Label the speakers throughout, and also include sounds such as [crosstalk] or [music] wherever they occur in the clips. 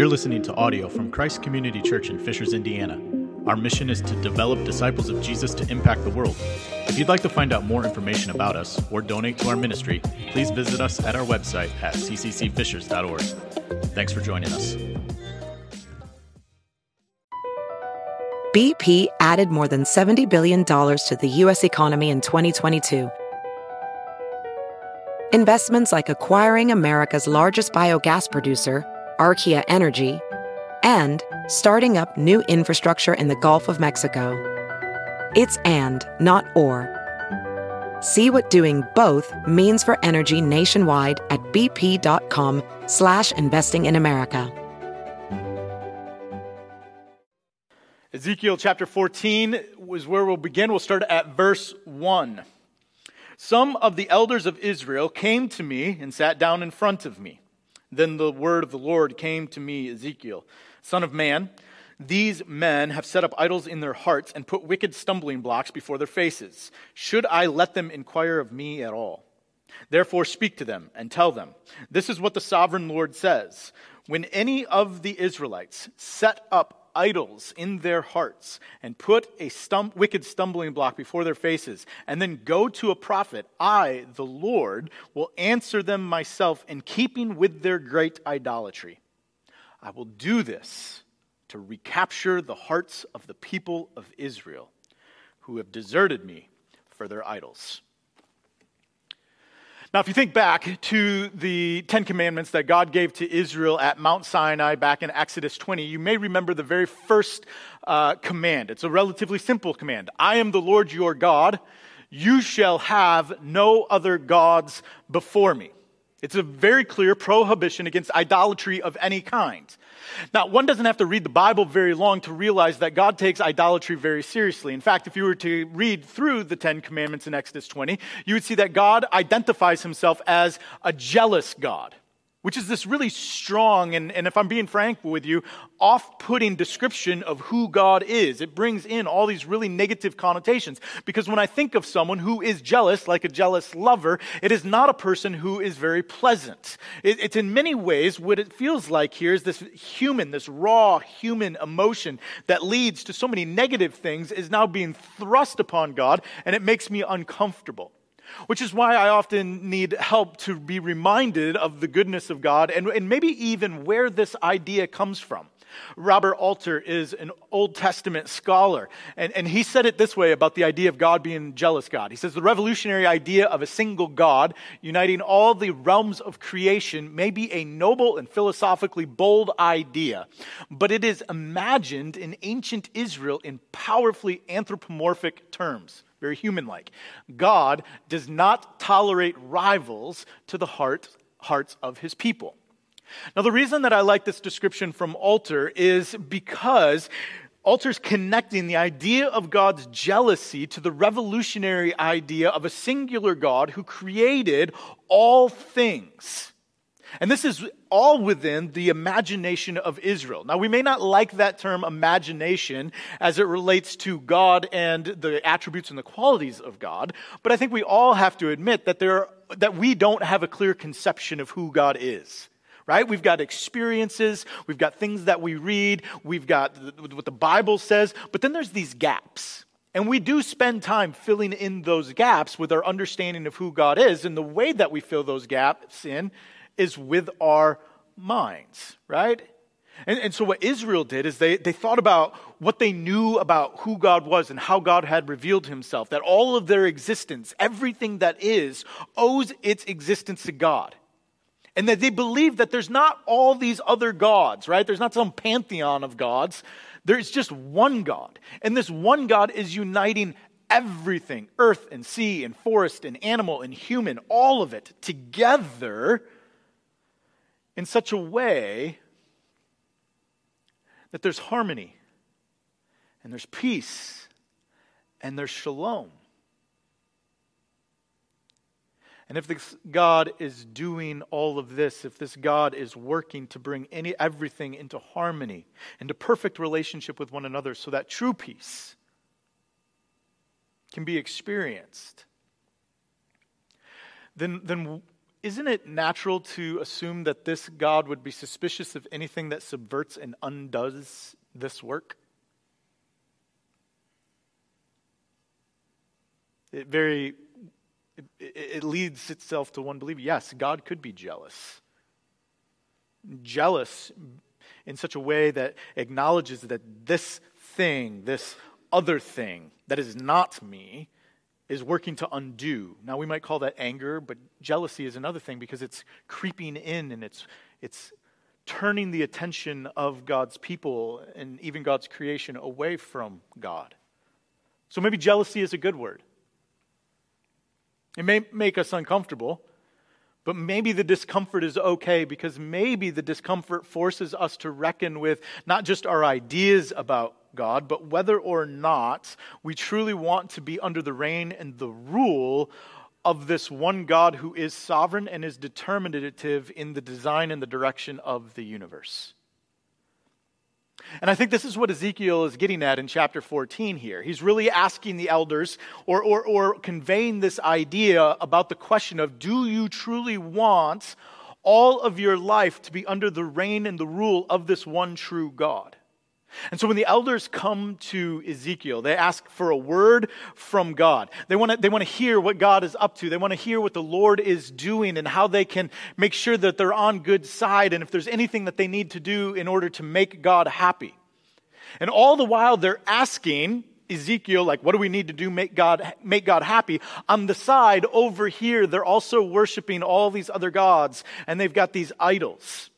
Speaker 1: You're listening to audio from Christ Community Church in Fishers, Indiana. Our mission is to develop disciples of Jesus to impact the world. If you'd like to find out more information about us or donate to our ministry, please visit us at our website at cccfishers.org. Thanks for joining us.
Speaker 2: BP added more than $70 billion to the U.S. economy in 2022. Investments like acquiring America's largest biogas producer, Archaea Energy, and starting up new infrastructure in the Gulf of Mexico. It's and, not or. See what doing both means for energy nationwide at bp.com slash investing in America.
Speaker 3: Ezekiel chapter 14 is where we'll begin. We'll start at verse 1. Some of the elders of Israel came to me and sat down in front of me. Then the word of the Lord came to me, Ezekiel, Son of man, these men have set up idols in their hearts and put wicked stumbling blocks before their faces. Should I let them inquire of me at all? Therefore, speak to them and tell them this is what the sovereign Lord says. When any of the Israelites set up idols in their hearts and put a stum- wicked stumbling block before their faces, and then go to a prophet, I, the Lord, will answer them myself in keeping with their great idolatry. I will do this to recapture the hearts of the people of Israel who have deserted me for their idols. Now, if you think back to the Ten Commandments that God gave to Israel at Mount Sinai back in Exodus 20, you may remember the very first uh, command. It's a relatively simple command I am the Lord your God. You shall have no other gods before me. It's a very clear prohibition against idolatry of any kind. Now, one doesn't have to read the Bible very long to realize that God takes idolatry very seriously. In fact, if you were to read through the Ten Commandments in Exodus 20, you would see that God identifies himself as a jealous God which is this really strong and, and if I'm being frank with you, off putting description of who God is. It brings in all these really negative connotations. Because when I think of someone who is jealous, like a jealous lover, it is not a person who is very pleasant. It, it's in many ways what it feels like here is this human, this raw human emotion that leads to so many negative things is now being thrust upon God, and it makes me uncomfortable. Which is why I often need help to be reminded of the goodness of God and, and maybe even where this idea comes from. Robert Alter is an Old Testament scholar, and, and he said it this way about the idea of God being jealous God. He says the revolutionary idea of a single God uniting all the realms of creation may be a noble and philosophically bold idea, but it is imagined in ancient Israel in powerfully anthropomorphic terms very human like. God does not tolerate rivals to the heart, hearts of his people. Now, the reason that I like this description from Alter is because Alter's connecting the idea of God's jealousy to the revolutionary idea of a singular God who created all things. And this is all within the imagination of Israel. Now, we may not like that term imagination as it relates to God and the attributes and the qualities of God, but I think we all have to admit that, there, that we don't have a clear conception of who God is right? We've got experiences, we've got things that we read, we've got what the Bible says, but then there's these gaps. And we do spend time filling in those gaps with our understanding of who God is. And the way that we fill those gaps in is with our minds, right? And, and, so, what Israel did is they, they thought about what they knew about who God was and how God had revealed himself, that all of their existence, everything that is, owes its existence to God. And that they believe that there's not all these other gods, right? There's not some pantheon of gods. There's just one God. And this one God is uniting everything earth and sea and forest and animal and human, all of it together in such a way that there's harmony and there's peace and there's shalom. And if this God is doing all of this, if this God is working to bring any, everything into harmony, into perfect relationship with one another, so that true peace can be experienced, then, then isn't it natural to assume that this God would be suspicious of anything that subverts and undoes this work? It very it, it leads itself to one belief. Yes, God could be jealous. Jealous in such a way that acknowledges that this thing, this other thing that is not me, is working to undo. Now, we might call that anger, but jealousy is another thing because it's creeping in and it's, it's turning the attention of God's people and even God's creation away from God. So maybe jealousy is a good word. It may make us uncomfortable, but maybe the discomfort is okay because maybe the discomfort forces us to reckon with not just our ideas about God, but whether or not we truly want to be under the reign and the rule of this one God who is sovereign and is determinative in the design and the direction of the universe. And I think this is what Ezekiel is getting at in chapter 14 here. He's really asking the elders or, or, or conveying this idea about the question of do you truly want all of your life to be under the reign and the rule of this one true God? And so when the elders come to Ezekiel, they ask for a word from God. They want to they want to hear what God is up to. They want to hear what the Lord is doing and how they can make sure that they're on good side and if there's anything that they need to do in order to make God happy. And all the while they're asking Ezekiel, like, what do we need to do make God make God happy? On the side over here, they're also worshiping all these other gods, and they've got these idols.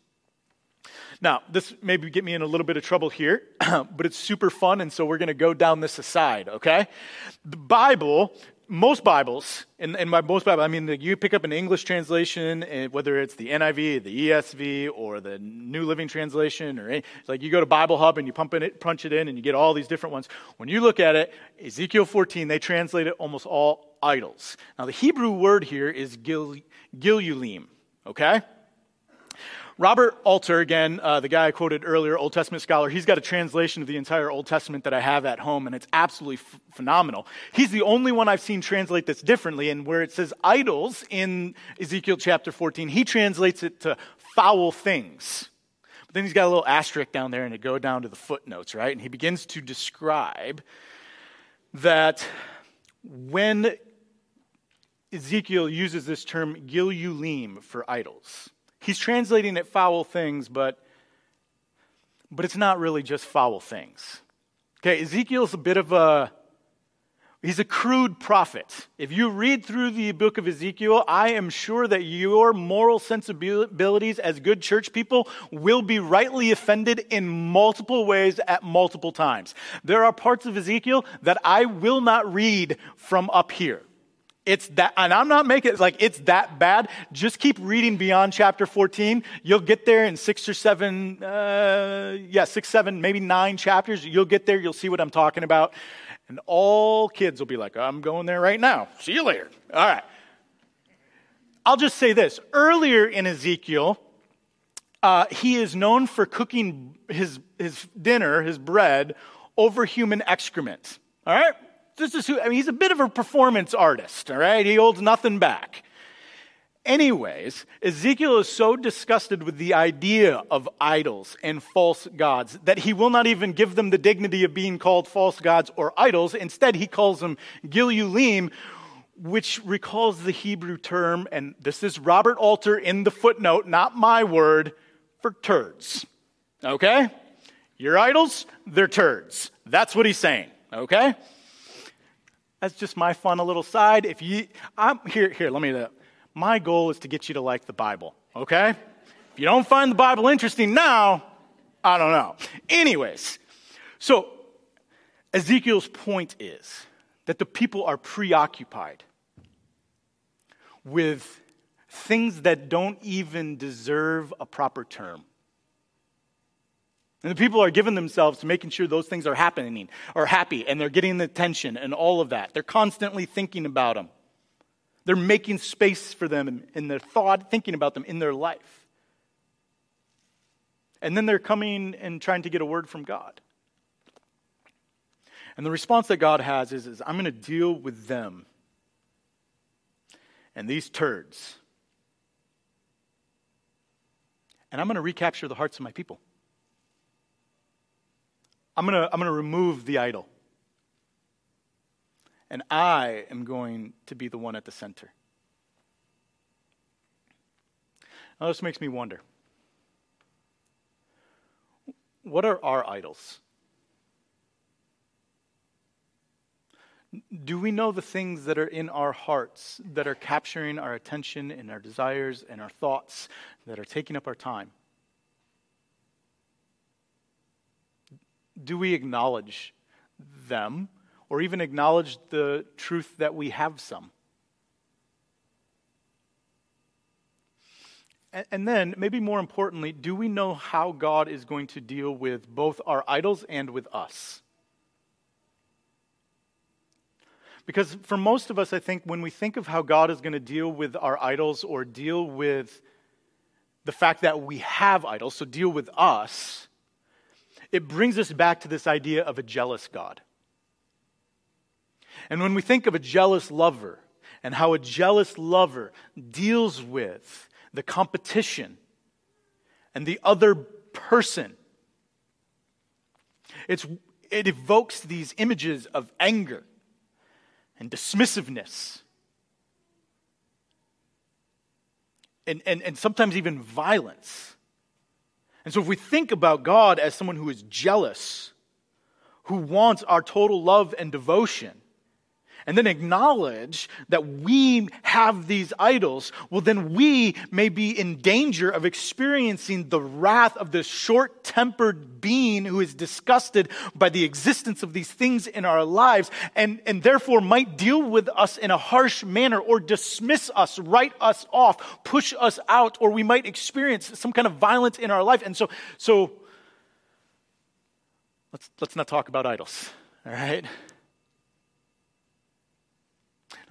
Speaker 3: Now, this maybe get me in a little bit of trouble here, [clears throat] but it's super fun, and so we're going to go down this aside, okay? The Bible, most Bibles, and, and by most Bible, I mean you pick up an English translation, eh, whether it's the NIV, the ESV, or the New Living Translation, or any, like you go to Bible Hub and you pump it, punch it in, and you get all these different ones. When you look at it, Ezekiel 14, they translate it almost all idols. Now, the Hebrew word here is gil, gilulim, okay? Robert Alter, again, uh, the guy I quoted earlier, Old Testament scholar, he's got a translation of the entire Old Testament that I have at home, and it's absolutely f- phenomenal. He's the only one I've seen translate this differently, and where it says idols in Ezekiel chapter 14, he translates it to foul things. But then he's got a little asterisk down there, and it go down to the footnotes, right? And he begins to describe that when Ezekiel uses this term gilulim for idols, He's translating it foul things, but, but it's not really just foul things. Okay, Ezekiel's a bit of a He's a crude prophet. If you read through the book of Ezekiel, I am sure that your moral sensibilities as good church people will be rightly offended in multiple ways at multiple times. There are parts of Ezekiel that I will not read from up here. It's that, and I'm not making it like it's that bad. Just keep reading beyond chapter 14. You'll get there in six or seven, uh, yeah, six, seven, maybe nine chapters. You'll get there. You'll see what I'm talking about. And all kids will be like, I'm going there right now. See you later. All right. I'll just say this. Earlier in Ezekiel, uh, he is known for cooking his, his dinner, his bread, over human excrement. All right? This is who, I mean, he's a bit of a performance artist, all right? He holds nothing back. Anyways, Ezekiel is so disgusted with the idea of idols and false gods that he will not even give them the dignity of being called false gods or idols. Instead, he calls them Gilulim, which recalls the Hebrew term, and this is Robert Alter in the footnote, not my word, for turds. Okay? Your idols, they're turds. That's what he's saying. Okay? That's just my fun a little side. If you, I'm here, here, let me, uh, my goal is to get you to like the Bible, okay? If you don't find the Bible interesting now, I don't know. Anyways, so Ezekiel's point is that the people are preoccupied with things that don't even deserve a proper term. And the people are giving themselves to making sure those things are happening, are happy, and they're getting the attention and all of that. They're constantly thinking about them. They're making space for them in their thought, thinking about them in their life. And then they're coming and trying to get a word from God. And the response that God has is, is I'm going to deal with them and these turds and I'm going to recapture the hearts of my people. I'm going to, I'm going to remove the idol. And I am going to be the one at the center. Now, this makes me wonder what are our idols? Do we know the things that are in our hearts that are capturing our attention and our desires and our thoughts that are taking up our time? Do we acknowledge them or even acknowledge the truth that we have some? And then, maybe more importantly, do we know how God is going to deal with both our idols and with us? Because for most of us, I think when we think of how God is going to deal with our idols or deal with the fact that we have idols, so deal with us, it brings us back to this idea of a jealous God. And when we think of a jealous lover and how a jealous lover deals with the competition and the other person, it's, it evokes these images of anger and dismissiveness. And, and, and sometimes even violence. And so, if we think about God as someone who is jealous, who wants our total love and devotion, and then acknowledge that we have these idols, well, then we may be in danger of experiencing the wrath of this short tempered being who is disgusted by the existence of these things in our lives and, and therefore might deal with us in a harsh manner or dismiss us, write us off, push us out, or we might experience some kind of violence in our life. And so, so let's, let's not talk about idols, all right?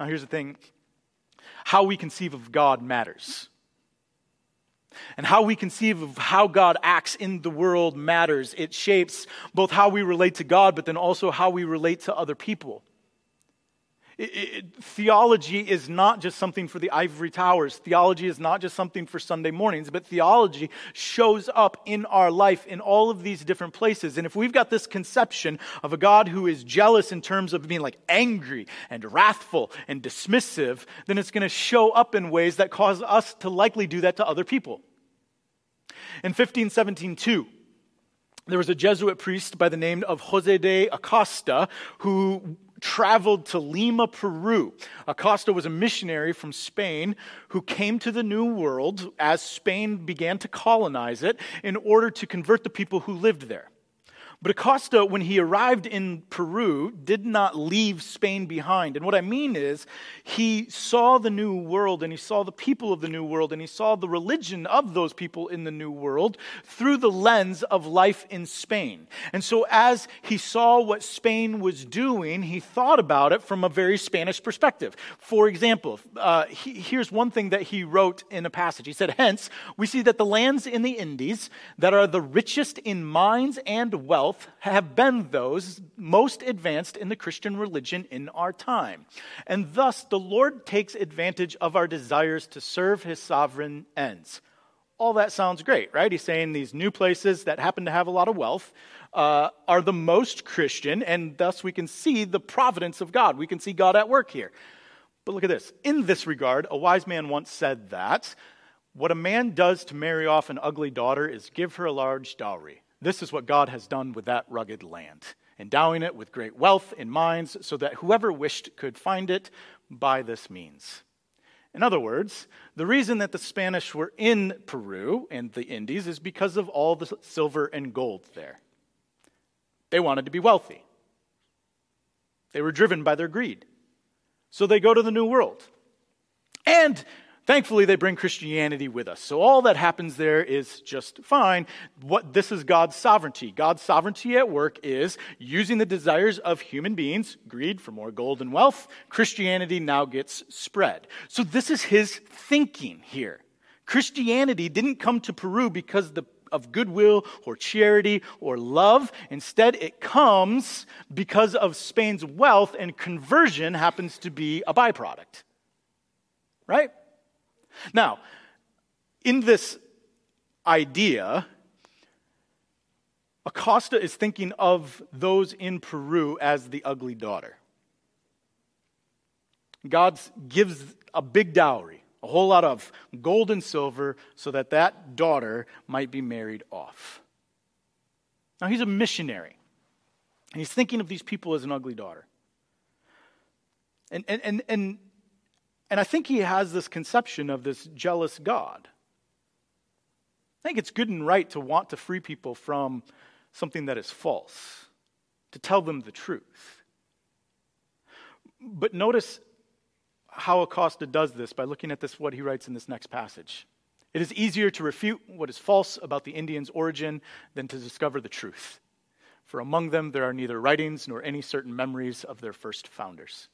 Speaker 3: Now, here's the thing how we conceive of God matters. And how we conceive of how God acts in the world matters. It shapes both how we relate to God, but then also how we relate to other people. It, theology is not just something for the ivory towers. Theology is not just something for Sunday mornings, but theology shows up in our life in all of these different places. And if we've got this conception of a God who is jealous in terms of being like angry and wrathful and dismissive, then it's going to show up in ways that cause us to likely do that to other people. In 1517, there was a Jesuit priest by the name of Jose de Acosta who traveled to Lima, Peru. Acosta was a missionary from Spain who came to the New World as Spain began to colonize it in order to convert the people who lived there. But Acosta, when he arrived in Peru, did not leave Spain behind. And what I mean is, he saw the new world and he saw the people of the new world and he saw the religion of those people in the new world through the lens of life in Spain. And so, as he saw what Spain was doing, he thought about it from a very Spanish perspective. For example, uh, he, here's one thing that he wrote in a passage. He said, Hence, we see that the lands in the Indies that are the richest in mines and wealth have been those most advanced in the Christian religion in our time. And thus, the Lord takes advantage of our desires to serve his sovereign ends. All that sounds great, right? He's saying these new places that happen to have a lot of wealth uh, are the most Christian, and thus we can see the providence of God. We can see God at work here. But look at this. In this regard, a wise man once said that what a man does to marry off an ugly daughter is give her a large dowry. This is what God has done with that rugged land, endowing it with great wealth in mines so that whoever wished could find it by this means. In other words, the reason that the Spanish were in Peru and the Indies is because of all the silver and gold there. They wanted to be wealthy. They were driven by their greed. So they go to the New World. And Thankfully, they bring Christianity with us. So all that happens there is just fine. What this is God's sovereignty. God's sovereignty at work is using the desires of human beings, greed for more gold and wealth. Christianity now gets spread. So this is his thinking here. Christianity didn't come to Peru because the of goodwill or charity or love. Instead, it comes because of Spain's wealth, and conversion happens to be a byproduct. Right? Now, in this idea, Acosta is thinking of those in Peru as the ugly daughter. God gives a big dowry, a whole lot of gold and silver, so that that daughter might be married off. Now, he's a missionary. And he's thinking of these people as an ugly daughter. And, and, and, and, and I think he has this conception of this jealous God. I think it's good and right to want to free people from something that is false, to tell them the truth. But notice how Acosta does this by looking at this, what he writes in this next passage. It is easier to refute what is false about the Indians' origin than to discover the truth. For among them there are neither writings nor any certain memories of their first founders.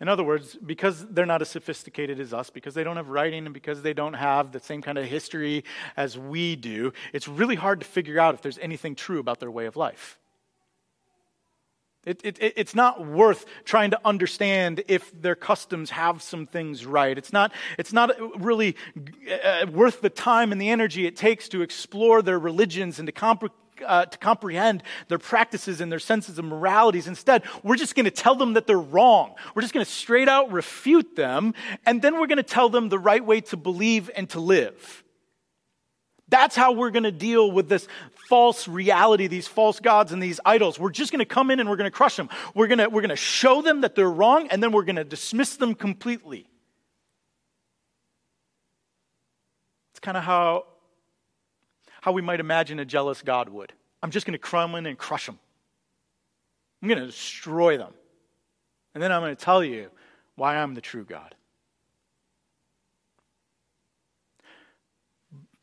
Speaker 3: In other words, because they're not as sophisticated as us, because they don't have writing, and because they don't have the same kind of history as we do, it's really hard to figure out if there's anything true about their way of life. It, it, it's not worth trying to understand if their customs have some things right. It's not, it's not really uh, worth the time and the energy it takes to explore their religions and to, comp- uh, to comprehend their practices and their senses of moralities. Instead, we're just going to tell them that they're wrong. We're just going to straight out refute them, and then we're going to tell them the right way to believe and to live. That's how we're going to deal with this false reality, these false gods and these idols. We're just going to come in and we're going to crush them. We're going to, we're going to show them that they're wrong and then we're going to dismiss them completely. It's kind of how, how we might imagine a jealous God would. I'm just going to in and crush them. I'm going to destroy them. And then I'm going to tell you why I'm the true God.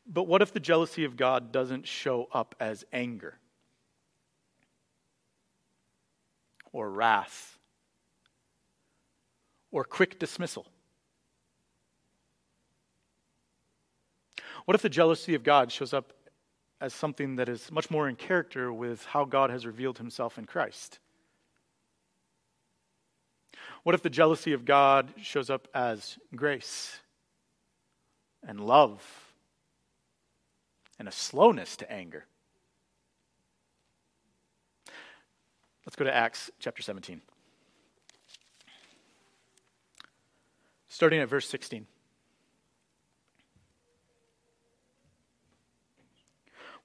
Speaker 3: But what if the jealousy of God doesn't show up as anger or wrath or quick dismissal? What if the jealousy of God shows up as something that is much more in character with how God has revealed himself in Christ? What if the jealousy of God shows up as grace and love and a slowness to anger. Let's go to Acts chapter 17. Starting at verse 16.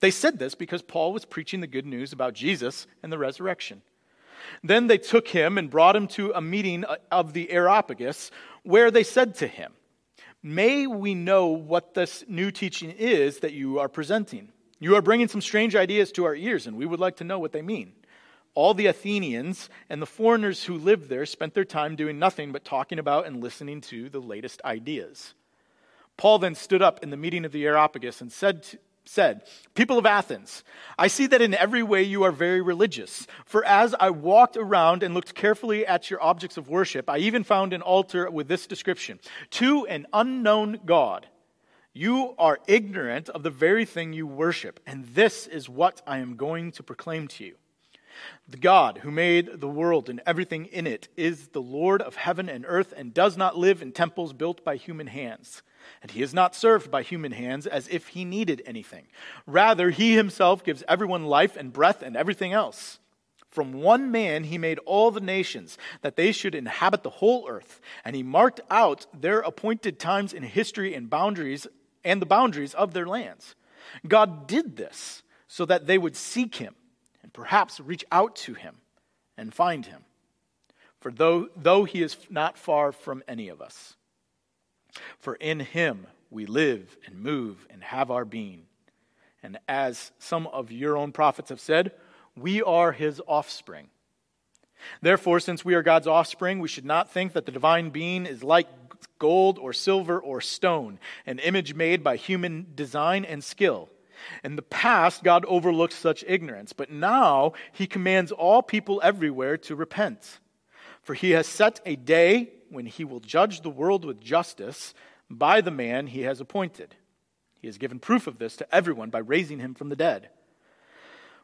Speaker 3: They said this because Paul was preaching the good news about Jesus and the resurrection. Then they took him and brought him to a meeting of the Areopagus, where they said to him, May we know what this new teaching is that you are presenting? You are bringing some strange ideas to our ears, and we would like to know what they mean. All the Athenians and the foreigners who lived there spent their time doing nothing but talking about and listening to the latest ideas. Paul then stood up in the meeting of the Areopagus and said, said, People of Athens, I see that in every way you are very religious. For as I walked around and looked carefully at your objects of worship, I even found an altar with this description To an unknown God. You are ignorant of the very thing you worship, and this is what I am going to proclaim to you. The God who made the world and everything in it is the Lord of heaven and earth and does not live in temples built by human hands. And he is not served by human hands as if he needed anything. Rather, he himself gives everyone life and breath and everything else. From one man he made all the nations, that they should inhabit the whole earth, and he marked out their appointed times in history and boundaries and the boundaries of their lands. God did this so that they would seek him and perhaps reach out to him and find him. For though, though he is not far from any of us, for in him we live and move and have our being. And as some of your own prophets have said, we are his offspring. Therefore, since we are God's offspring, we should not think that the divine being is like gold or silver or stone, an image made by human design and skill. In the past, God overlooked such ignorance, but now he commands all people everywhere to repent. For he has set a day when he will judge the world with justice by the man he has appointed. He has given proof of this to everyone by raising him from the dead.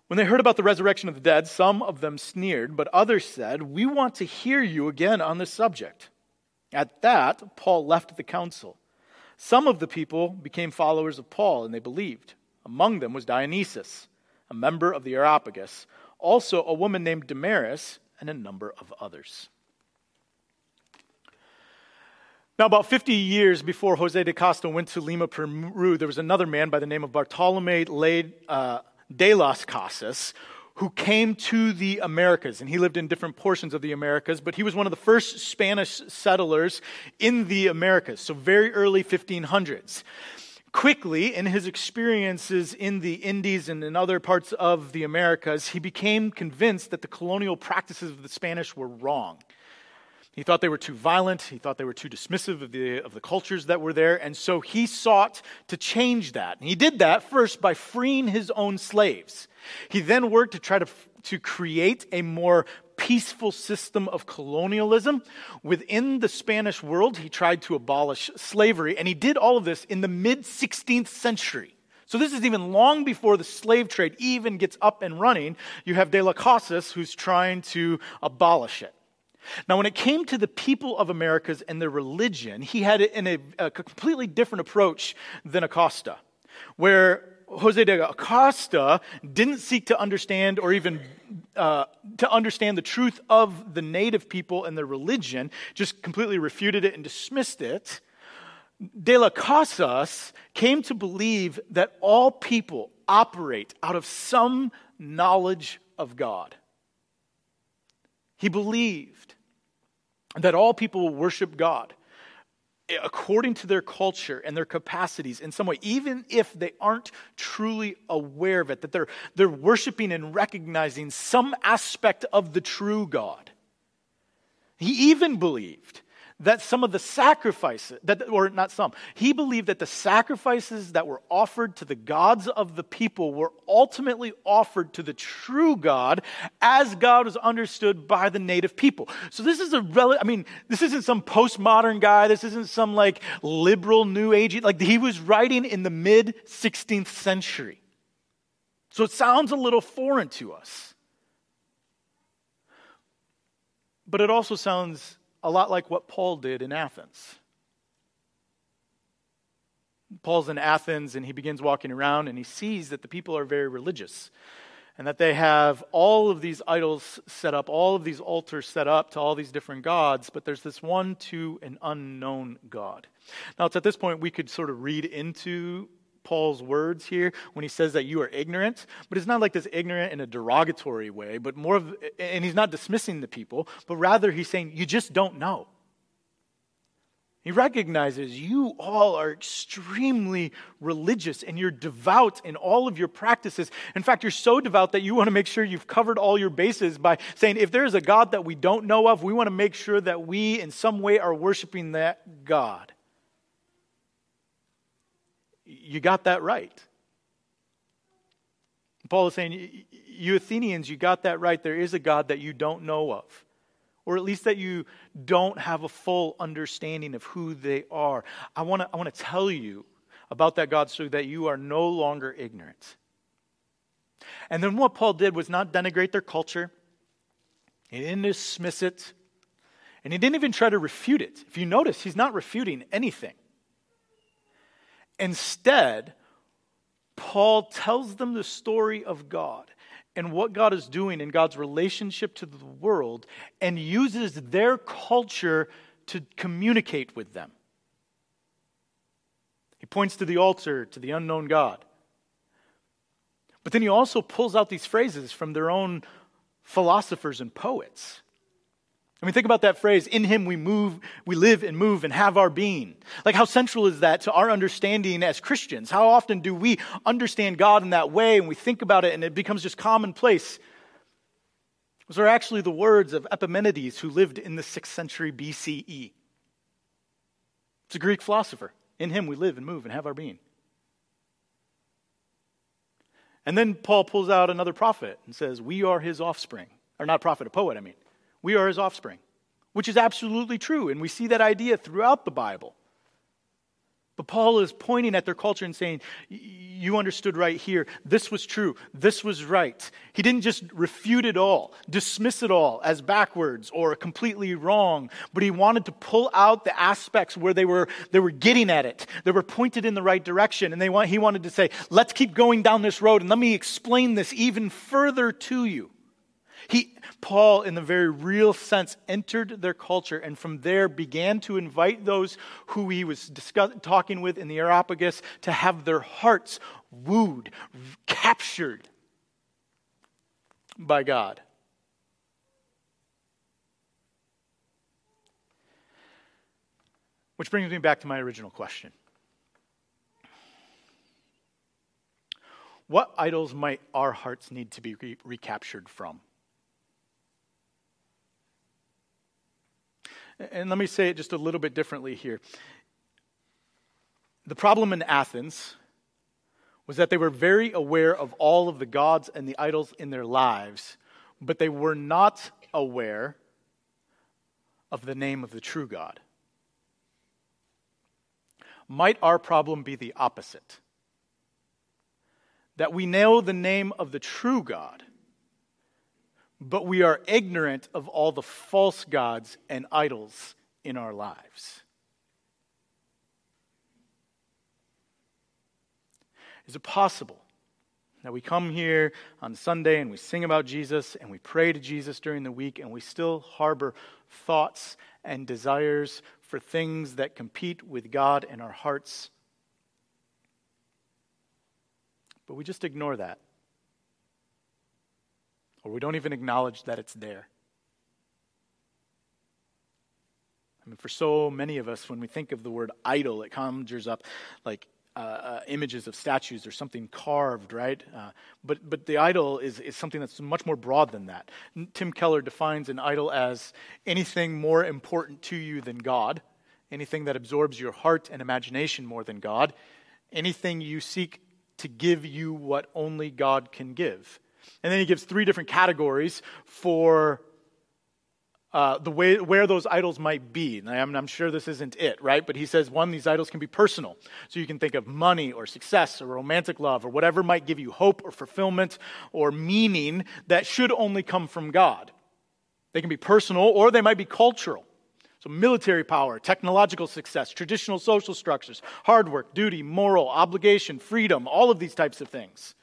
Speaker 3: When they heard about the resurrection of the dead, some of them sneered, but others said, We want to hear you again on this subject. At that, Paul left the council. Some of the people became followers of Paul, and they believed. Among them was Dionysius, a member of the Areopagus, also a woman named Damaris, and a number of others. Now, about 50 years before Jose de Costa went to Lima, Peru, there was another man by the name of Bartolome uh, de las Casas who came to the Americas. And he lived in different portions of the Americas, but he was one of the first Spanish settlers in the Americas, so very early 1500s. Quickly, in his experiences in the Indies and in other parts of the Americas, he became convinced that the colonial practices of the Spanish were wrong. He thought they were too violent. He thought they were too dismissive of the, of the cultures that were there. And so he sought to change that. And he did that first by freeing his own slaves. He then worked to try to, to create a more peaceful system of colonialism. Within the Spanish world, he tried to abolish slavery. And he did all of this in the mid 16th century. So this is even long before the slave trade even gets up and running. You have De las Casas who's trying to abolish it. Now, when it came to the people of Americas and their religion, he had a, a completely different approach than Acosta, where Jose de Acosta didn't seek to understand or even uh, to understand the truth of the native people and their religion, just completely refuted it and dismissed it. De las Casas came to believe that all people operate out of some knowledge of God. He believed that all people will worship God according to their culture and their capacities in some way, even if they aren't truly aware of it, that they're, they're worshiping and recognizing some aspect of the true God. He even believed that some of the sacrifices, that, or not some, he believed that the sacrifices that were offered to the gods of the people were ultimately offered to the true God as God was understood by the native people. So this is a rel- I mean, this isn't some postmodern guy, this isn't some like liberal new age, like he was writing in the mid 16th century. So it sounds a little foreign to us. But it also sounds a lot like what Paul did in Athens. Paul's in Athens and he begins walking around and he sees that the people are very religious and that they have all of these idols set up, all of these altars set up to all these different gods, but there's this one to an unknown God. Now, it's at this point we could sort of read into Paul's words here when he says that you are ignorant, but it's not like this ignorant in a derogatory way, but more of, and he's not dismissing the people, but rather he's saying, you just don't know. He recognizes you all are extremely religious and you're devout in all of your practices. In fact, you're so devout that you want to make sure you've covered all your bases by saying, if there is a God that we don't know of, we want to make sure that we in some way are worshiping that God you got that right. Paul is saying, you Athenians, you got that right. There is a God that you don't know of, or at least that you don't have a full understanding of who they are. I want to I want to tell you about that God so that you are no longer ignorant. And then what Paul did was not denigrate their culture, he didn't dismiss it, and he didn't even try to refute it. If you notice, he's not refuting anything. Instead, Paul tells them the story of God and what God is doing in God's relationship to the world and uses their culture to communicate with them. He points to the altar, to the unknown God. But then he also pulls out these phrases from their own philosophers and poets. I mean, think about that phrase, in him we move, we live and move and have our being. Like, how central is that to our understanding as Christians? How often do we understand God in that way and we think about it and it becomes just commonplace? Those are actually the words of Epimenides, who lived in the 6th century BCE. It's a Greek philosopher. In him we live and move and have our being. And then Paul pulls out another prophet and says, We are his offspring. Or not prophet, a poet, I mean. We are his offspring, which is absolutely true. And we see that idea throughout the Bible. But Paul is pointing at their culture and saying, You understood right here. This was true. This was right. He didn't just refute it all, dismiss it all as backwards or completely wrong, but he wanted to pull out the aspects where they were, they were getting at it. They were pointed in the right direction. And they want, he wanted to say, Let's keep going down this road and let me explain this even further to you. He, Paul, in the very real sense, entered their culture and from there began to invite those who he was discuss- talking with in the Areopagus to have their hearts wooed, captured by God. Which brings me back to my original question. What idols might our hearts need to be re- recaptured from? And let me say it just a little bit differently here. The problem in Athens was that they were very aware of all of the gods and the idols in their lives, but they were not aware of the name of the true God. Might our problem be the opposite? That we know the name of the true God, but we are ignorant of all the false gods and idols in our lives. Is it possible that we come here on Sunday and we sing about Jesus and we pray to Jesus during the week and we still harbor thoughts and desires for things that compete with God in our hearts? But we just ignore that or we don't even acknowledge that it's there. I mean, for so many of us, when we think of the word idol, it conjures up like uh, uh, images of statues or something carved, right? Uh, but, but the idol is, is something that's much more broad than that. Tim Keller defines an idol as anything more important to you than God, anything that absorbs your heart and imagination more than God, anything you seek to give you what only God can give. And then he gives three different categories for uh, the way where those idols might be. And I'm, I'm, sure this isn't it, right? But he says one, these idols can be personal. So you can think of money or success or romantic love or whatever might give you hope or fulfillment or meaning that should only come from God. They can be personal or they might be cultural. So, military power, technological success, traditional social structures, hard work, duty, moral, obligation, freedom, all of these types of things.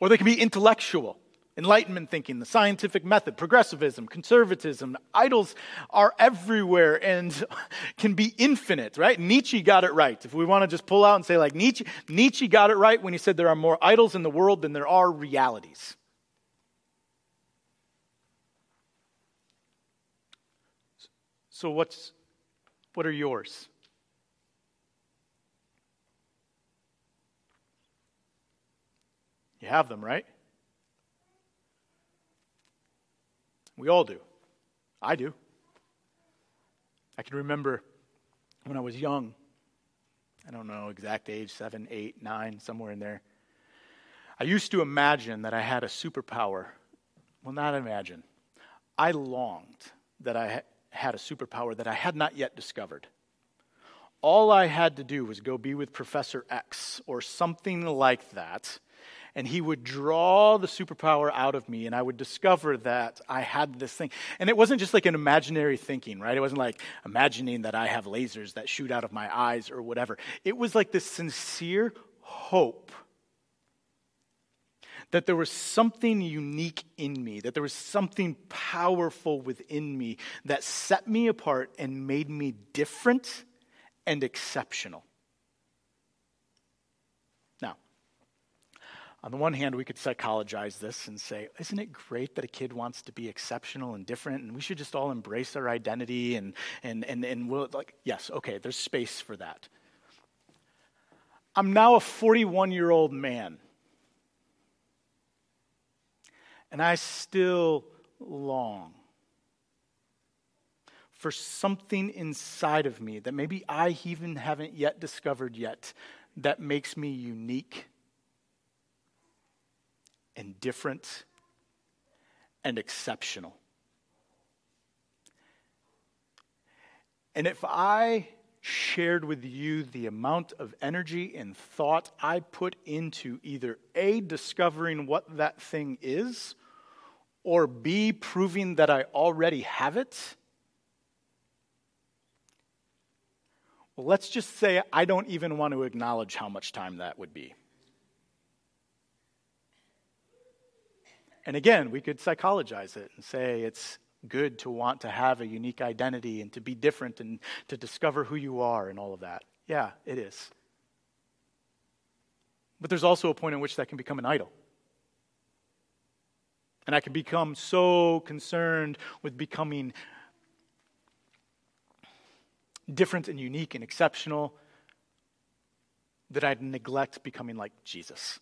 Speaker 3: Or they can be intellectual. Enlightenment thinking, the scientific method, progressivism, conservatism, idols are everywhere and [laughs] can be infinite, right? Nietzsche got it right. If we want to just pull out and say, like, Nietzsche, Nietzsche got it right when he said there are more idols in the world than there are realities. So, what's, what are yours? You have them, right? We all do. I do. I can remember when I was young, I don't know exact age, seven, eight, nine, somewhere in there. I used to imagine that I had a superpower. Well, not imagine. I longed that I had a superpower that I had not yet discovered. All I had to do was go be with Professor X or something like that and he would draw the superpower out of me, and I would discover that I had this thing. And it wasn't just like an imaginary thinking, right? It wasn't like imagining that I have lasers that shoot out of my eyes or whatever. It was like this sincere hope that there was something unique in me, that there was something powerful within me that set me apart and made me different and exceptional. On the one hand, we could psychologize this and say, isn't it great that a kid wants to be exceptional and different and we should just all embrace our identity and, and, and, and we'll, like, yes, okay, there's space for that. I'm now a 41 year old man. And I still long for something inside of me that maybe I even haven't yet discovered yet that makes me unique and different and exceptional. And if I shared with you the amount of energy and thought I put into either A, discovering what that thing is, or B, proving that I already have it, well, let's just say I don't even want to acknowledge how much time that would be. And again, we could psychologize it and say it's good to want to have a unique identity and to be different and to discover who you are and all of that. Yeah, it is. But there's also a point in which that can become an idol. And I can become so concerned with becoming different and unique and exceptional that I'd neglect becoming like Jesus.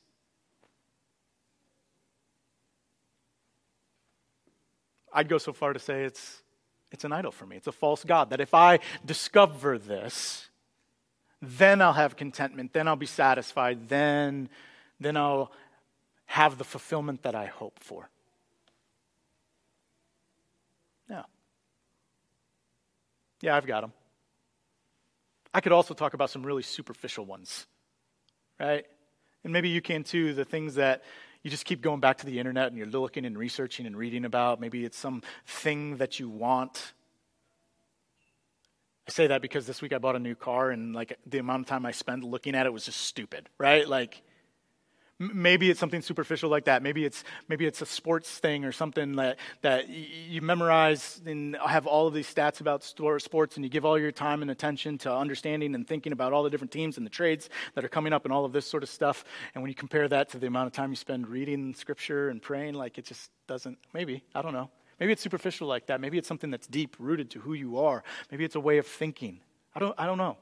Speaker 3: I'd go so far to say it's, it's an idol for me. It's a false God. That if I discover this, then I'll have contentment, then I'll be satisfied, then, then I'll have the fulfillment that I hope for. Yeah. Yeah, I've got them. I could also talk about some really superficial ones, right? And maybe you can too, the things that you just keep going back to the internet and you're looking and researching and reading about. Maybe it's some thing that you want. I say that because this week I bought a new car and like the amount of time I spent looking at it was just stupid, right? Like Maybe it's something superficial like that. Maybe it's maybe it's a sports thing or something that that you memorize and have all of these stats about sports, and you give all your time and attention to understanding and thinking about all the different teams and the trades that are coming up and all of this sort of stuff. And when you compare that to the amount of time you spend reading scripture and praying, like it just doesn't. Maybe I don't know. Maybe it's superficial like that. Maybe it's something that's deep rooted to who you are. Maybe it's a way of thinking. I don't. I don't know.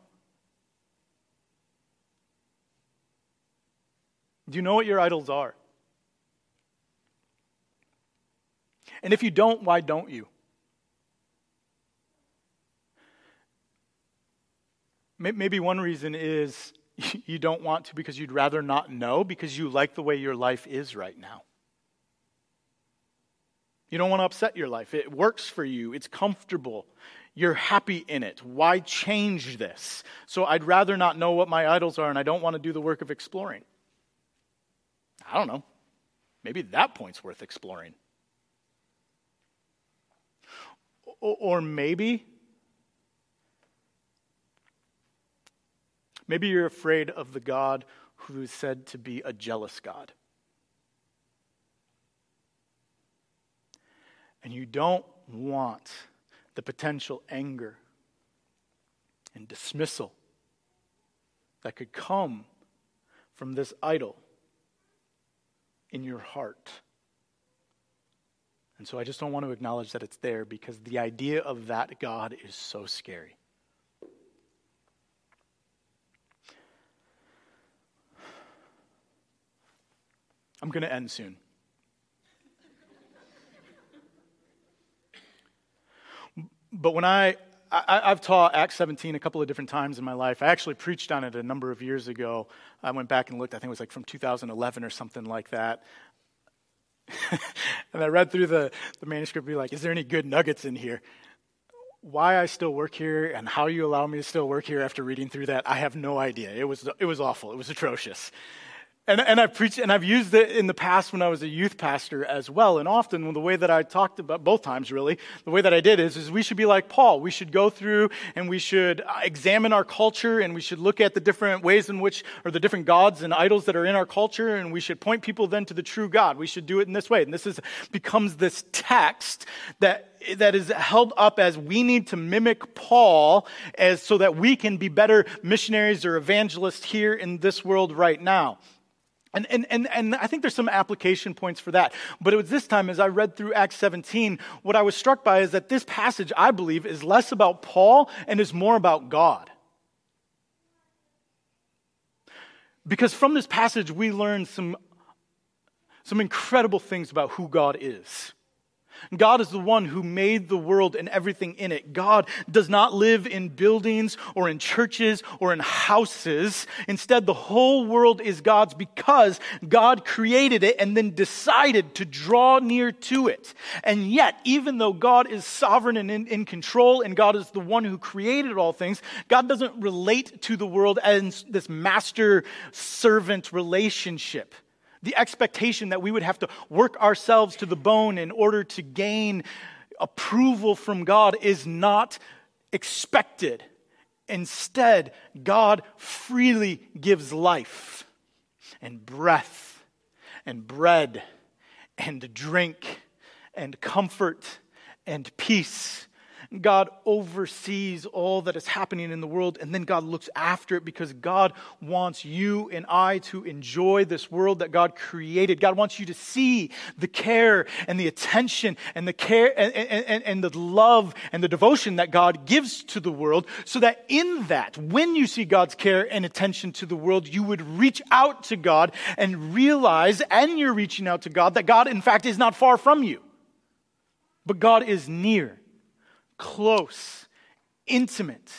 Speaker 3: Do you know what your idols are? And if you don't, why don't you? Maybe one reason is [laughs] you don't want to because you'd rather not know because you like the way your life is right now. You don't want to upset your life. It works for you, it's comfortable. You're happy in it. Why change this? So I'd rather not know what my idols are, and I don't want to do the work of exploring. I don't know. Maybe that point's worth exploring. Or maybe, maybe you're afraid of the God who is said to be a jealous God. And you don't want the potential anger and dismissal that could come from this idol in your heart. And so I just don't want to acknowledge that it's there because the idea of that God is so scary. I'm going to end soon. But when I I, have taught Acts 17 a couple of different times in my life. I actually preached on it a number of years ago. I went back and looked, I think it was like from 2011 or something like that. [laughs] and I read through the, the manuscript, be like, is there any good nuggets in here? Why I still work here and how you allow me to still work here after reading through that, I have no idea. It was, it was awful. It was atrocious. And, and I've preached and I've used it in the past when I was a youth pastor as well. And often the way that I talked about, both times really, the way that I did is, is we should be like Paul. We should go through and we should uh, examine our culture and we should look at the different ways in which, or the different gods and idols that are in our culture and we should point people then to the true God. We should do it in this way. And this is, becomes this text that that is held up as we need to mimic Paul as so that we can be better missionaries or evangelists here in this world right now. And, and, and, and I think there's some application points for that. But it was this time, as I read through Acts 17, what I was struck by is that this passage, I believe, is less about Paul and is more about God. Because from this passage, we learn some, some incredible things about who God is. God is the one who made the world and everything in it. God does not live in buildings or in churches or in houses. Instead, the whole world is God's because God created it and then decided to draw near to it. And yet, even though God is sovereign and in, in control and God is the one who created all things, God doesn't relate to the world as this master servant relationship the expectation that we would have to work ourselves to the bone in order to gain approval from God is not expected. Instead, God freely gives life and breath and bread and drink and comfort and peace God oversees all that is happening in the world, and then God looks after it because God wants you and I to enjoy this world that God created. God wants you to see the care and the attention and the care and, and, and the love and the devotion that God gives to the world, so that in that, when you see God's care and attention to the world, you would reach out to God and realize, and you're reaching out to God, that God, in fact, is not far from you, but God is near close, intimate.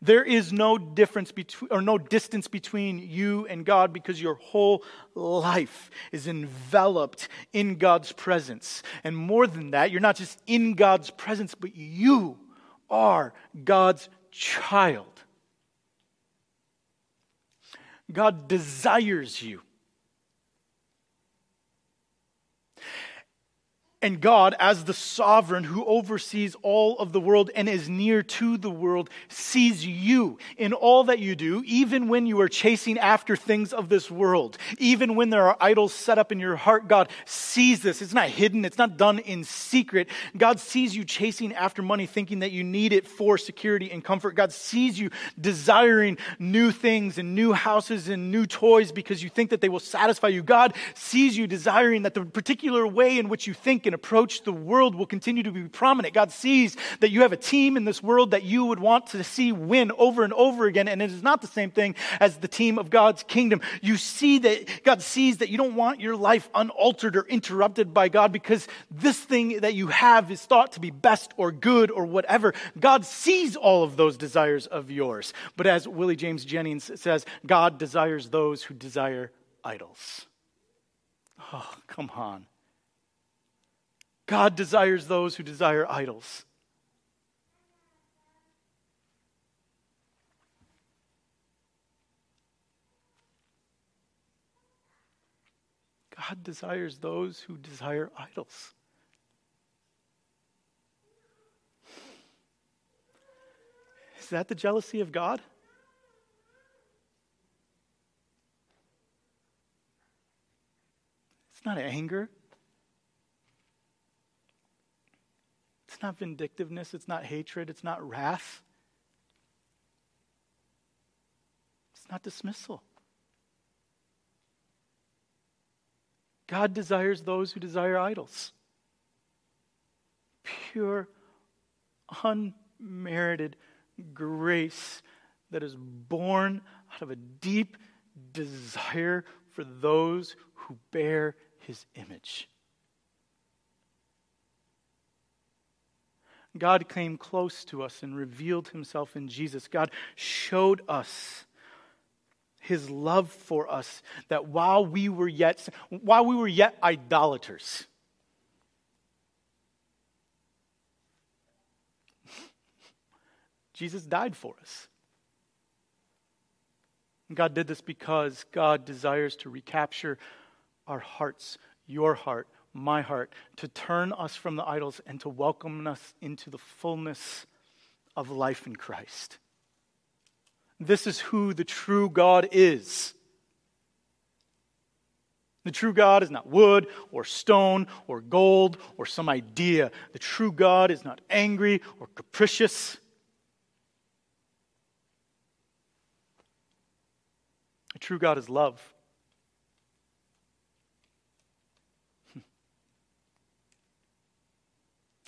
Speaker 3: There is no difference between, or no distance between you and God because your whole life is enveloped in God's presence. And more than that, you're not just in God's presence, but you are God's child. God desires you. And God, as the sovereign who oversees all of the world and is near to the world, sees you in all that you do, even when you are chasing after things of this world. Even when there are idols set up in your heart, God sees this. It's not hidden, it's not done in secret. God sees you chasing after money, thinking that you need it for security and comfort. God sees you desiring new things and new houses and new toys because you think that they will satisfy you. God sees you desiring that the particular way in which you think and approach the world will continue to be prominent. God sees that you have a team in this world that you would want to see win over and over again, and it is not the same thing as the team of God's kingdom. You see that God sees that you don't want your life unaltered or interrupted by God because this thing that you have is thought to be best or good or whatever. God sees all of those desires of yours. But as Willie James Jennings says, God desires those who desire idols. Oh, come on. God desires those who desire idols. God desires those who desire idols. Is that the jealousy of God? It's not anger. It's not vindictiveness, it's not hatred, it's not wrath, it's not dismissal. God desires those who desire idols. Pure, unmerited grace that is born out of a deep desire for those who bear his image. God came close to us and revealed himself in Jesus. God showed us his love for us that while we were yet while we were yet idolaters Jesus died for us. God did this because God desires to recapture our hearts, your heart, my heart, to turn us from the idols and to welcome us into the fullness of life in Christ. This is who the true God is. The true God is not wood or stone or gold or some idea. The true God is not angry or capricious. The true God is love.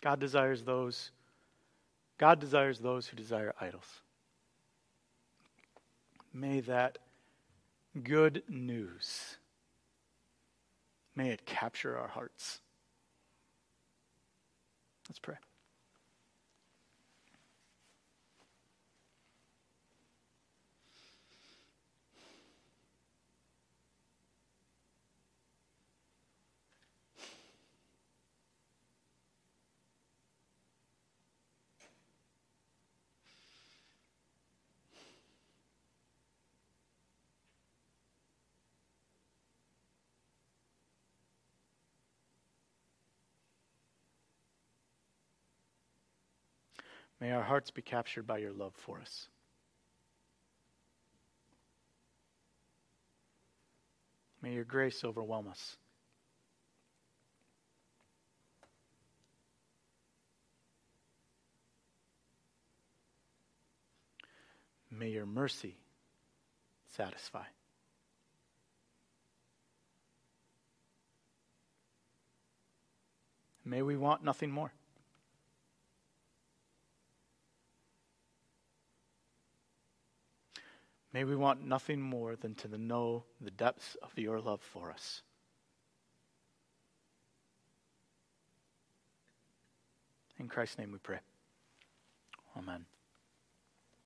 Speaker 3: God desires those God desires those who desire idols. May that good news may it capture our hearts. Let's pray. May our hearts be captured by your love for us. May your grace overwhelm us. May your mercy satisfy. May we want nothing more. May we want nothing more than to know the depths of your love for us. In Christ's name we pray. Amen.